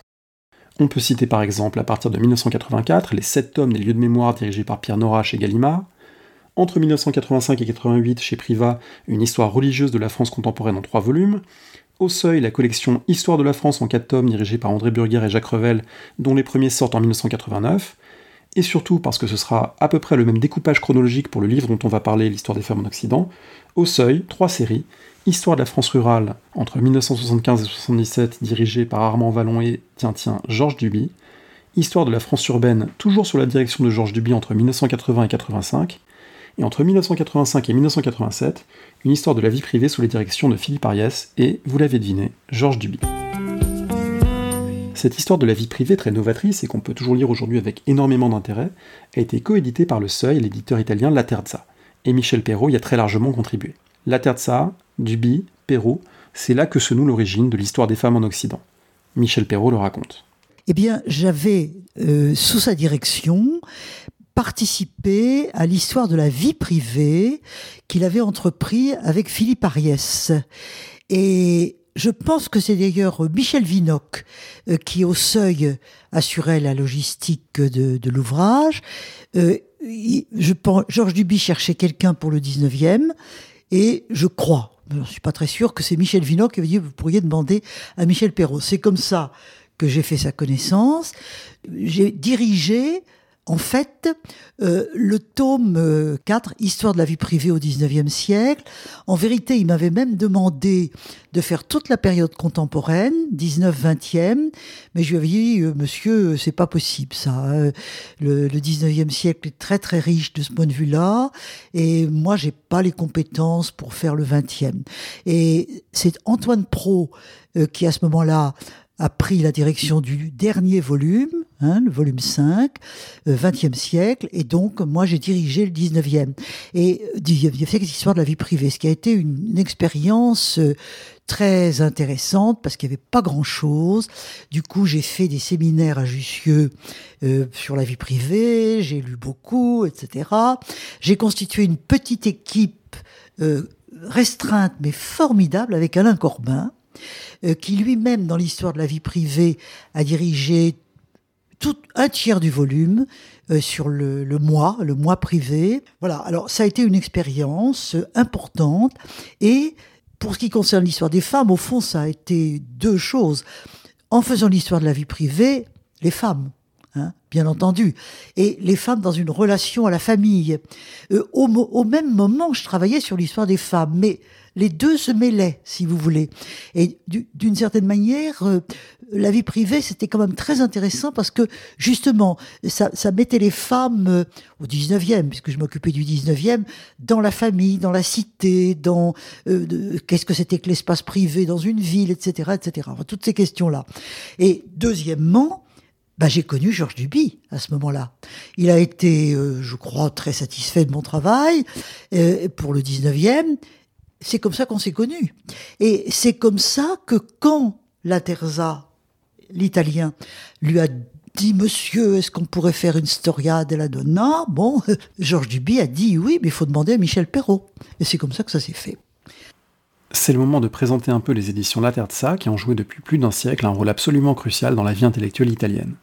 On peut citer par exemple à partir de 1984 les sept tomes des lieux de mémoire dirigés par Pierre Nora chez Gallimard, entre 1985 et 88 chez Privat une histoire religieuse de la France contemporaine en trois volumes, au seuil la collection Histoire de la France en quatre tomes dirigée par André Burguer et Jacques Revel, dont les premiers sortent en 1989, et surtout parce que ce sera à peu près le même découpage chronologique pour le livre dont on va parler, l'histoire des femmes en Occident, au seuil, trois séries, Histoire de la France rurale entre 1975 et 1977 dirigée par Armand Vallon et, tiens tiens, Georges Duby, Histoire de la France urbaine toujours sous la direction de Georges Duby entre 1980 et 85, et entre 1985 et 1987, une histoire de la vie privée sous les directions de Philippe Ariès et, vous l'avez deviné, Georges Duby. Cette histoire de la vie privée très novatrice et qu'on peut toujours lire aujourd'hui avec énormément d'intérêt a été coéditée par le Seuil l'éditeur italien La Terza, et Michel Perrault y a très largement contribué. La Terza, Duby, Perrault, c'est là que se noue l'origine de l'histoire des femmes en Occident. Michel Perrault le raconte. Eh bien, j'avais, euh, sous sa direction, participé à l'histoire de la vie privée qu'il avait entrepris avec Philippe Ariès. Et je pense que c'est d'ailleurs Michel Vinoc euh, qui, au seuil, assurait la logistique de, l'ouvrage. Euh, je Georges Duby cherchait quelqu'un pour le 19e, et je crois, je ne suis pas très sûr, que c'est Michel Vinoc qui vous pourriez demander à Michel Perrault. C'est comme ça que j'ai fait sa connaissance. J'ai dirigé en fait, euh, le tome 4, euh, Histoire de la vie privée au 19e siècle, en vérité, il m'avait même demandé de faire toute la période contemporaine, 19-20e, mais je lui avais dit, euh, monsieur, c'est pas possible ça. Le, le 19e siècle est très très riche de ce point de vue-là, et moi, j'ai pas les compétences pour faire le 20e. Et c'est Antoine Pro qui, à ce moment-là, a pris la direction du dernier volume, hein, le volume 5, euh, 20e siècle, et donc moi j'ai dirigé le 19e. Et 19e siècle, l'histoire de la vie privée, ce qui a été une, expérience euh, très intéressante parce qu'il n'y avait pas grand-chose. Du coup, j'ai fait des séminaires à Jussieu euh, sur la vie privée, j'ai lu beaucoup, etc. J'ai constitué une petite équipe euh, restreinte mais formidable avec Alain Corbin, euh, qui lui-même, dans l'histoire de la vie privée, a dirigé tout un tiers du volume euh, sur le, le, mois, le mois privé. Voilà. Alors, ça a été une expérience euh, importante. Et pour ce qui concerne l'histoire des femmes, au fond, ça a été deux choses. En faisant l'histoire de la vie privée, les femmes. Hein, bien entendu, et les femmes dans une relation à la famille. Euh, au, au, même moment, je travaillais sur l'histoire des femmes, mais les deux se mêlaient, si vous voulez. Et d'une certaine manière, euh, la vie privée, c'était quand même très intéressant parce que, justement, ça, ça mettait les femmes euh, au 19e, puisque je m'occupais du 19e, dans la famille, dans la cité, dans euh, qu'est-ce que c'était que l'espace privé dans une ville, etc., etc. Enfin, toutes ces questions-là. Et deuxièmement, bah, j'ai connu Georges Duby à ce moment-là. Il a été, euh, je crois, très satisfait de mon travail euh, pour le 19e. C'est comme ça qu'on s'est connus. Et c'est comme ça que quand la Terza, l'italien, lui a dit Monsieur, est-ce qu'on pourrait faire une storia della donna? Bon, Georges Duby a dit oui, mais il faut demander à Michel Perrault. Et c'est comme ça que ça s'est fait. C'est le moment de présenter un peu les éditions La Terza qui ont joué depuis plus d'un siècle un rôle absolument crucial dans la vie intellectuelle italienne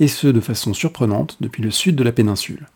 et ce de façon surprenante depuis le sud de la péninsule.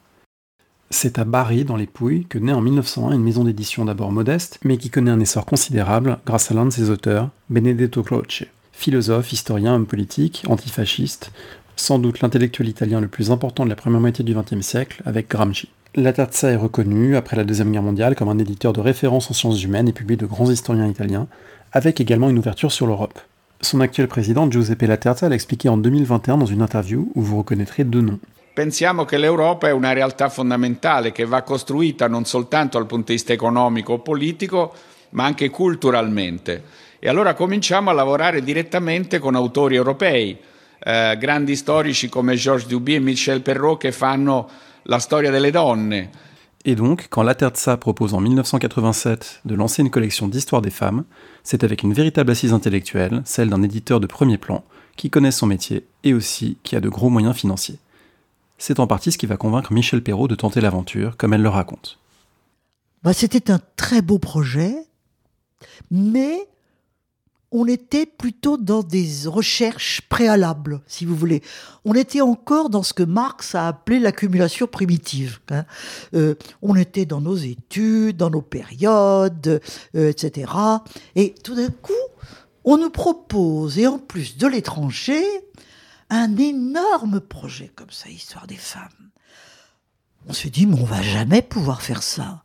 C'est à Bari, dans les Pouilles, que naît en 1901 une maison d'édition d'abord modeste, mais qui connaît un essor considérable grâce à l'un de ses auteurs, Benedetto Croce, philosophe, historien, homme politique, antifasciste, sans doute l'intellectuel italien le plus important de la première moitié du XXe siècle, avec Gramsci. La Terza est reconnu, après la Deuxième Guerre mondiale, comme un éditeur de référence en sciences humaines et publie de grands historiens italiens, avec également une ouverture sur l'Europe. Son actuel président, Giuseppe Laterza, l'a expliqué en 2021 dans une interview où vous reconnaîtrez deux noms. Pensiamo che l'Europa è una realtà fondamentale che va costruita non soltanto dal punto di vista economico o politico, ma anche culturalmente. E allora cominciamo a lavorare direttamente con autori europei, eh, grandi storici come Georges Duby e Michel Perrault che fanno la storia delle donne. Et donc, quand Laterza propose en 1987 de lancer une collection d'histoires des femmes, c'est avec une véritable assise intellectuelle, celle d'un éditeur de premier plan, qui connaît son métier et aussi qui a de gros moyens financiers. C'est en partie ce qui va convaincre Michel Perrault de tenter l'aventure, comme elle le raconte. Bah, C'était un très beau projet, mais on était plutôt dans des recherches préalables, si vous voulez. On était encore dans ce que Marx a appelé l'accumulation primitive. Hein. Euh, on était dans nos études, dans nos périodes, euh, etc. Et tout d'un coup, on nous propose, et en plus de l'étranger, un énorme projet comme ça, Histoire des femmes. On se dit, mais on va jamais pouvoir faire ça.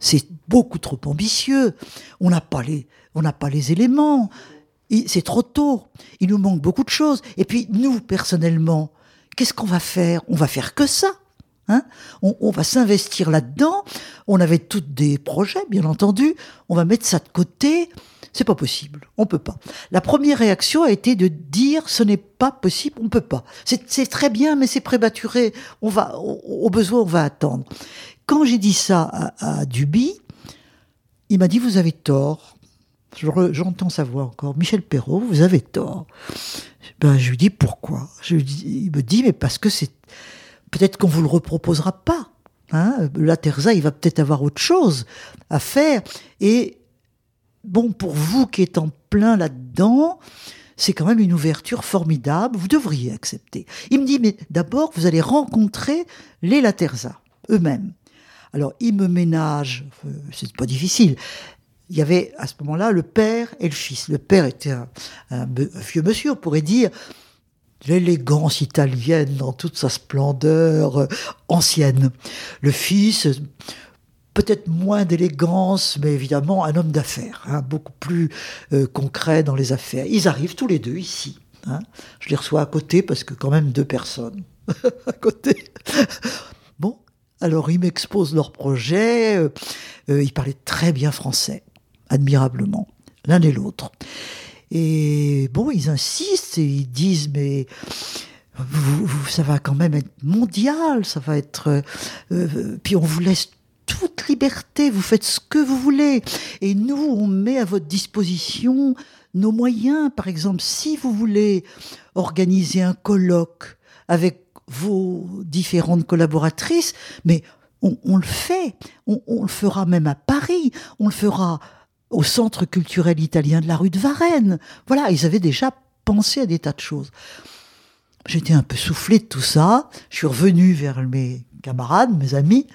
C'est beaucoup trop ambitieux. On n'a pas les, on n'a pas les éléments. C'est trop tôt. Il nous manque beaucoup de choses. Et puis, nous, personnellement, qu'est-ce qu'on va faire? On va faire que ça. Hein? On, va s'investir là-dedans. On avait tous des projets, bien entendu. On va mettre ça de côté. C'est pas possible. On peut pas. La première réaction a été de dire ce n'est pas possible. On peut pas. C'est très bien, mais c'est prématuré. On va, au besoin, on va attendre. Quand j'ai dit ça à, à Duby, il m'a dit vous avez tort. J'entends sa voix encore. Michel Perrault, vous avez tort. Ben, je lui dis pourquoi. Je lui dis, il me dit mais parce que c'est peut-être qu'on vous le reproposera pas. Hein la Terza, il va peut-être avoir autre chose à faire. Et bon, pour vous qui êtes en plein là-dedans, c'est quand même une ouverture formidable. Vous devriez accepter. Il me dit mais d'abord vous allez rencontrer les Laterza eux-mêmes. Alors, il me ménage, c'est pas difficile. Il y avait à ce moment-là le père et le fils. Le père était un, vieux monsieur, on pourrait dire, l'élégance italienne dans toute sa splendeur euh, ancienne. Le fils, peut-être moins d'élégance, mais évidemment un homme d'affaires, hein, beaucoup plus euh, concret dans les affaires. Ils arrivent tous les deux ici. Hein. Je les reçois à côté parce que quand même deux personnes à côté. Bon, alors ils m'exposent leur projet. Euh, ils parlaient très bien français, admirablement, l'un et l'autre. Et bon, ils insistent et ils disent, mais ça va quand même être mondial, ça va être... Euh, puis on vous laisse toute liberté, vous faites ce que vous voulez. Et nous, on met à votre disposition nos moyens. Par exemple, si vous voulez organiser un colloque avec vos différentes collaboratrices, mais on, le fait. On, le fera même à Paris. On le fera au Centre culturel italien de la rue de Varennes. Voilà, ils avaient déjà pensé à des tas de choses. J'étais un peu soufflé de tout ça. Je suis revenu vers mes camarades, mes amis.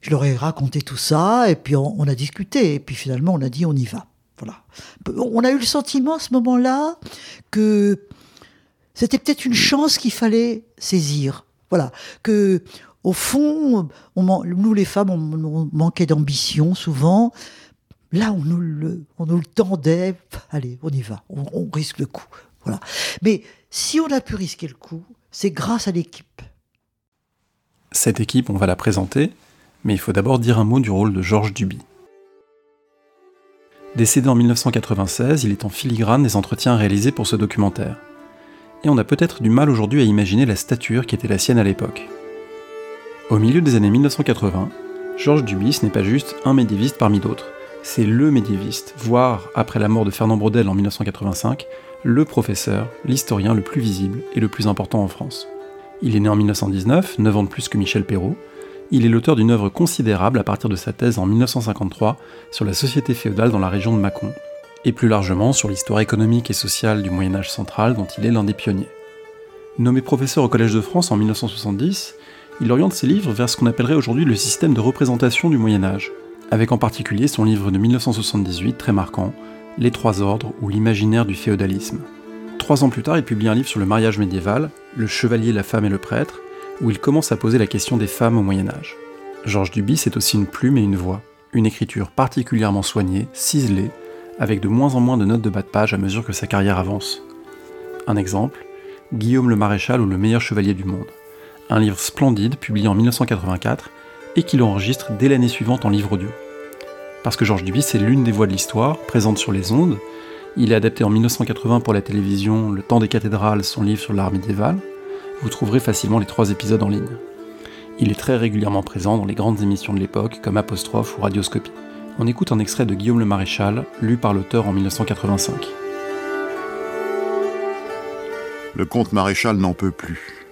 Je leur ai raconté tout ça et puis on, a discuté. Et puis finalement, on a dit on y va. Voilà. On a eu le sentiment à ce moment-là que c'était peut-être une chance qu'il fallait saisir. Voilà. Que au fond, nous les femmes, on, manquait d'ambition souvent. Là, on nous, le, tendait. Allez, on y va. On, risque le coup. Mais si on a pu risquer le coup, c'est grâce à l'équipe. Cette équipe, on va la présenter, mais il faut d'abord dire un mot du rôle de Georges Duby. Décédé en 1996, il est en filigrane des entretiens réalisés pour ce documentaire. Et on a peut-être du mal aujourd'hui à imaginer la stature qui était la sienne à l'époque. Au milieu des années 1980, Georges Duby n'est pas juste un médiéviste parmi d'autres, c'est le médiéviste, voire, après la mort de Fernand Braudel en 1985, le professeur, l'historien le plus visible et le plus important en France. Il est né en 1919, 9 ans de plus que Michel Perrault. Il est l'auteur d'une œuvre considérable à partir de sa thèse en 1953 sur la société féodale dans la région de Mâcon, et plus largement sur l'histoire économique et sociale du Moyen Âge central dont il est l'un des pionniers. Nommé professeur au Collège de France en 1970, il oriente ses livres vers ce qu'on appellerait aujourd'hui le système de représentation du Moyen Âge, avec en particulier son livre de 1978 très marquant, Les Trois Ordres ou l'imaginaire du féodalisme. Trois ans plus tard, il publie un livre sur le mariage médiéval, Le chevalier, la femme et le prêtre, où il commence à poser la question des femmes au Moyen Âge. Georges Duby, c'est aussi une plume et une voix, une écriture particulièrement soignée, ciselée, avec de moins en moins de notes de bas de page à mesure que sa carrière avance. Un exemple, Guillaume le Maréchal ou le meilleur chevalier du monde un livre splendide publié en 1984 et qu'il enregistre dès l'année suivante en livre audio. Parce que Georges Duby, c'est l'une des voix de l'histoire, présente sur les ondes. Il est adapté en 1980 pour la télévision Le temps des cathédrales, son livre sur l'art médiéval. Vous trouverez facilement les trois épisodes en ligne. Il est très régulièrement présent dans les grandes émissions de l'époque comme Apostrophe ou Radioscopie. On écoute un extrait de Guillaume le Maréchal, lu par l'auteur en 1985. Le comte Maréchal n'en peut plus.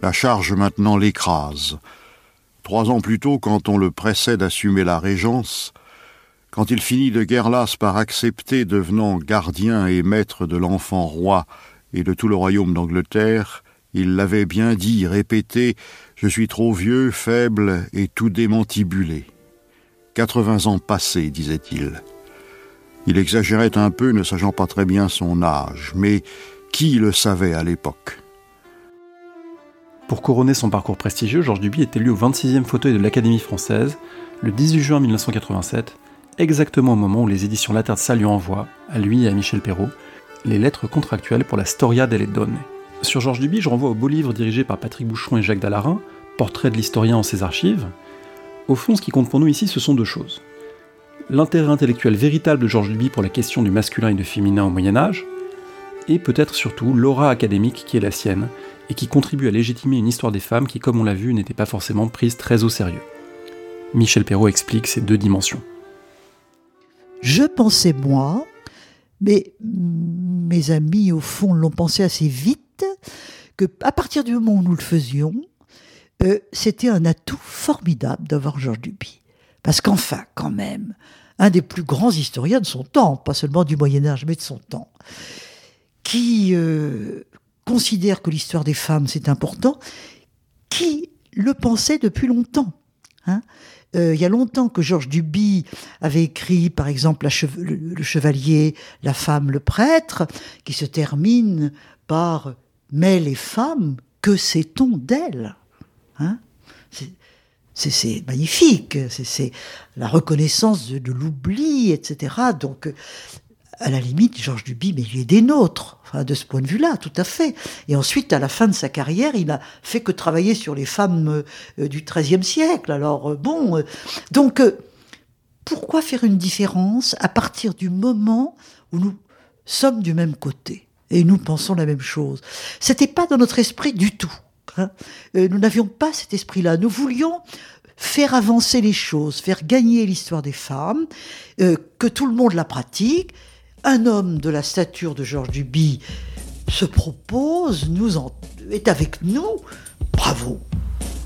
La charge maintenant l'écrase. Trois ans plus tôt, quand on le pressait d'assumer la régence, quand il finit de guerre par accepter, devenant gardien et maître de l'enfant roi et de tout le royaume d'Angleterre, il l'avait bien dit, répété, Je suis trop vieux, faible et tout démantibulé. Quatre-vingts ans passés, disait-il. Il exagérait un peu, ne sachant pas très bien son âge, mais qui le savait à l'époque? Pour couronner son parcours prestigieux, Georges Duby est élu au 26e fauteuil de l'Académie française le 18 juin 1987, exactement au moment où les éditions La Terre lui envoient, à lui et à Michel Perrault, les lettres contractuelles pour la Storia delle Donne. Sur Georges Duby, je renvoie au beau livre dirigé par Patrick Boucheron et Jacques Dallarin, Portrait de l'historien en ses archives. Au fond, ce qui compte pour nous ici, ce sont deux choses. L'intérêt intellectuel véritable de Georges Duby pour la question du masculin et du féminin au Moyen Âge, et peut-être surtout l'aura académique qui est la sienne, et qui contribue à légitimer une histoire des femmes qui, comme on l'a vu, n'était pas forcément prise très au sérieux. Michel Perrault explique ces deux dimensions. Je pensais moi, mais mes amis au fond l'ont pensé assez vite, que à partir du moment où nous le faisions, euh, c'était un atout formidable d'avoir Georges Duby. Parce qu'enfin, quand même, un des plus grands historiens de son temps, pas seulement du Moyen Âge, mais de son temps, qui euh, considère que l'histoire des femmes c'est important, qui le pensait depuis longtemps. Hein euh, il y a longtemps que Georges Duby avait écrit, par exemple, le, Chevalier, la femme, le prêtre, qui se termine par Mais les femmes, que sait-on d'elles? Hein c'est magnifique, c'est la reconnaissance de, de l'oubli, etc. Donc à la limite, Georges Duby, mais il est des nôtres, enfin, de ce point de vue-là, tout à fait. Et ensuite, à la fin de sa carrière, il n'a fait que travailler sur les femmes euh, du XIIIe siècle. Alors, euh, bon, euh, donc, pourquoi faire une différence à partir du moment où nous sommes du même côté et nous pensons la même chose? C'était pas dans notre esprit du tout. Hein. Nous n'avions pas cet esprit-là. Nous voulions faire avancer les choses, faire gagner l'histoire des femmes, que tout le monde la pratique. Un homme de la stature de Georges Duby se propose, nous est avec nous. Bravo.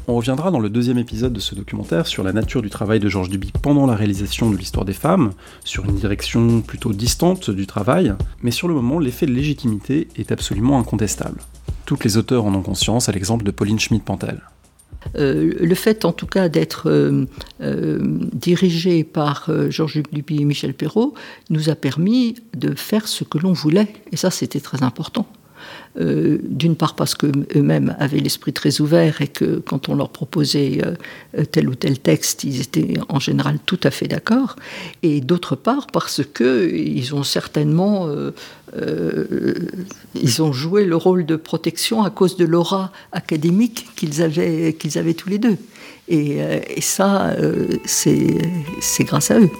On reviendra dans le deuxième épisode de ce documentaire sur la nature du travail de Georges Duby pendant la réalisation de l'histoire des femmes, sur une direction plutôt distante du travail, mais sur le moment, l'effet de légitimité est absolument incontestable. Toutes les auteurs en ont conscience, à l'exemple de Pauline Schmidt-Pantel. Euh, le fait en tout cas d'être euh, euh, dirigé par Georges Duby et Michel Perrault nous a permis de faire ce que l'on voulait, et ça c'était très important. Euh, d'une part parce qu'eux-mêmes avaient l'esprit très ouvert et que quand on leur proposait euh, tel ou tel texte, ils étaient en général tout à fait d'accord, et d'autre part parce qu'ils ont certainement euh, ils ont joué le rôle de protection à cause de l'aura académique qu'ils avaient, avaient tous les deux. Et, et ça, c'est grâce à eux.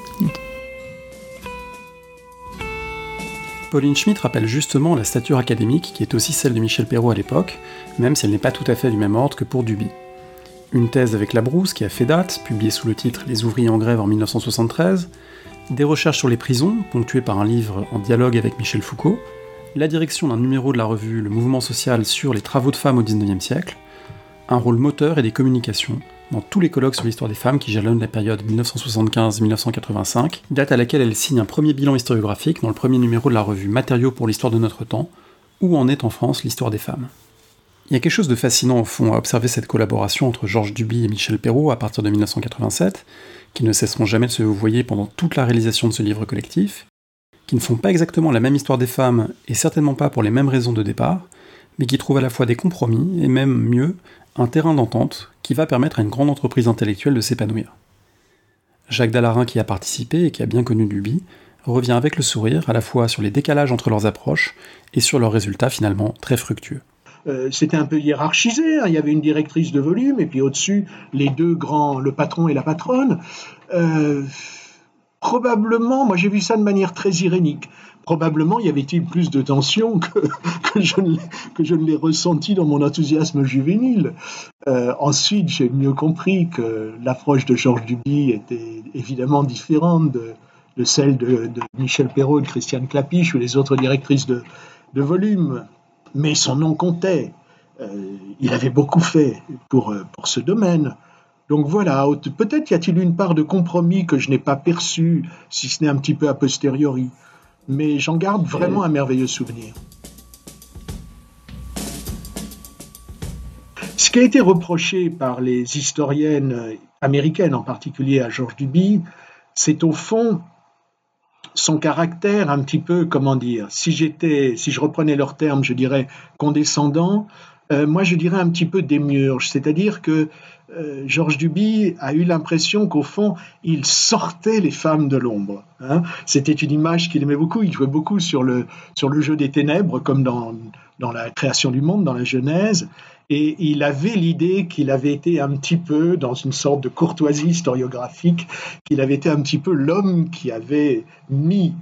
Pauline Schmitt rappelle justement la stature académique qui est aussi celle de Michel Perrault à l'époque, même si elle n'est pas tout à fait du même ordre que pour Duby. Une thèse avec Labrousse qui a fait date, publiée sous le titre Les ouvriers en grève en 1973, des recherches sur les prisons, ponctuées par un livre en dialogue avec Michel Foucault, la direction d'un numéro de la revue Le Mouvement social sur les travaux de femmes au XIXe siècle, un rôle moteur et des communications, dans tous les colloques sur l'histoire des femmes qui jalonnent la période 1975-1985, date à laquelle elle signe un premier bilan historiographique dans le premier numéro de la revue Matériaux pour l'histoire de notre temps, où en est en France l'histoire des femmes. Il y a quelque chose de fascinant au fond à observer cette collaboration entre Georges Duby et Michel Perrault à partir de 1987, qui ne cesseront jamais de se voyer pendant toute la réalisation de ce livre collectif, qui ne font pas exactement la même histoire des femmes et certainement pas pour les mêmes raisons de départ, mais qui trouvent à la fois des compromis et même mieux un terrain d'entente qui va permettre à une grande entreprise intellectuelle de s'épanouir. Jacques Dallarin, qui a participé et qui a bien connu Duby, revient avec le sourire à la fois sur les décalages entre leurs approches et sur leurs résultats finalement très fructueux. Euh, c'était un peu hiérarchisé, hein. il y avait une directrice de volume et puis au-dessus les deux grands, le patron et la patronne. Euh, probablement, moi j'ai vu ça de manière très irénique probablement y avait-il plus de tension que, que, je, ne l'ai ressenti dans mon enthousiasme juvénile. Euh, ensuite, j'ai mieux compris que l'approche de Georges Duby était évidemment différente de, celle de, Michel Perrault, de Christiane Clapiche ou les autres directrices de, de volume. Mais son nom comptait. Euh, il avait beaucoup fait pour, pour ce domaine. Donc voilà, peut-être y a-t-il une part de compromis que je n'ai pas perçue, si ce n'est un petit peu a posteriori mais j'en garde vraiment un merveilleux souvenir. Ce qui a été reproché par les historiennes américaines, en particulier à George Duby, c'est au fond son caractère un petit peu, comment dire, si j'étais, si je reprenais leurs termes, je dirais condescendant, euh, moi je dirais un petit peu démiurge, c'est-à-dire que euh, Georges Duby a eu l'impression qu'au fond, il sortait les femmes de l'ombre. Hein. C'était une image qu'il aimait beaucoup. Il jouait beaucoup sur le, sur le jeu des ténèbres, comme dans, dans la création du monde, dans la Genèse. Et il avait l'idée qu'il avait été un petit peu, dans une sorte de courtoisie historiographique, qu'il avait été un petit peu l'homme qui avait mis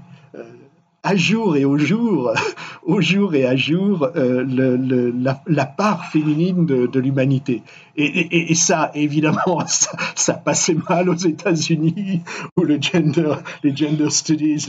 à jour et au jour, au jour et à jour, euh, la, part féminine de, l'humanité. Et, ça, évidemment, ça, passait mal aux États-Unis, où le gender, les gender studies,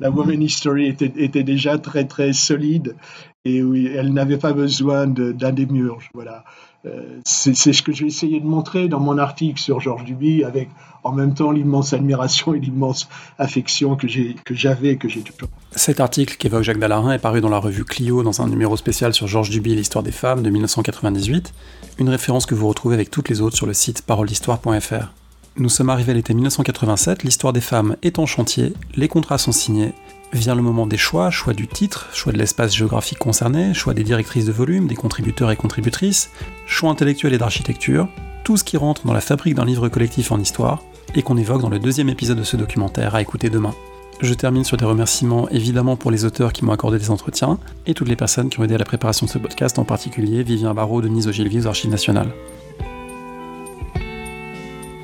la woman history était déjà très très solide et où elle n'avait pas besoin d'un démiurge. Voilà. Euh, c'est ce que j'ai essayé de montrer dans mon article sur Georges Duby, avec en même temps l'immense admiration et l'immense affection que j'avais et que j'ai toujours. Cet article qu'évoque Jacques Dallarin est paru dans la revue Clio dans un numéro spécial sur Georges Duby, l'histoire des femmes de 1998, une référence que vous retrouvez avec toutes les autres sur le site paroledhistoire.fr. Nous sommes arrivés à l'été 1987, l'histoire des femmes est en chantier, les contrats sont signés, Vient le moment des choix, choix du titre, choix de l'espace géographique concerné, choix des directrices de volume, des contributeurs et contributrices, choix intellectuel et d'architecture, tout ce qui rentre dans la fabrique d'un livre collectif en histoire, et qu'on évoque dans le deuxième épisode de ce documentaire à écouter demain. Je termine sur des remerciements évidemment pour les auteurs qui m'ont accordé des entretiens, et toutes les personnes qui ont aidé à la préparation de ce podcast, en particulier Vivien Barraud, Denise Ogilvy aux Archives nationales.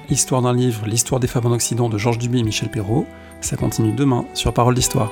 Histoire d'un livre, L'histoire des femmes en Occident de Georges Duby et Michel Perrault, ça continue demain sur Parole d'Histoire.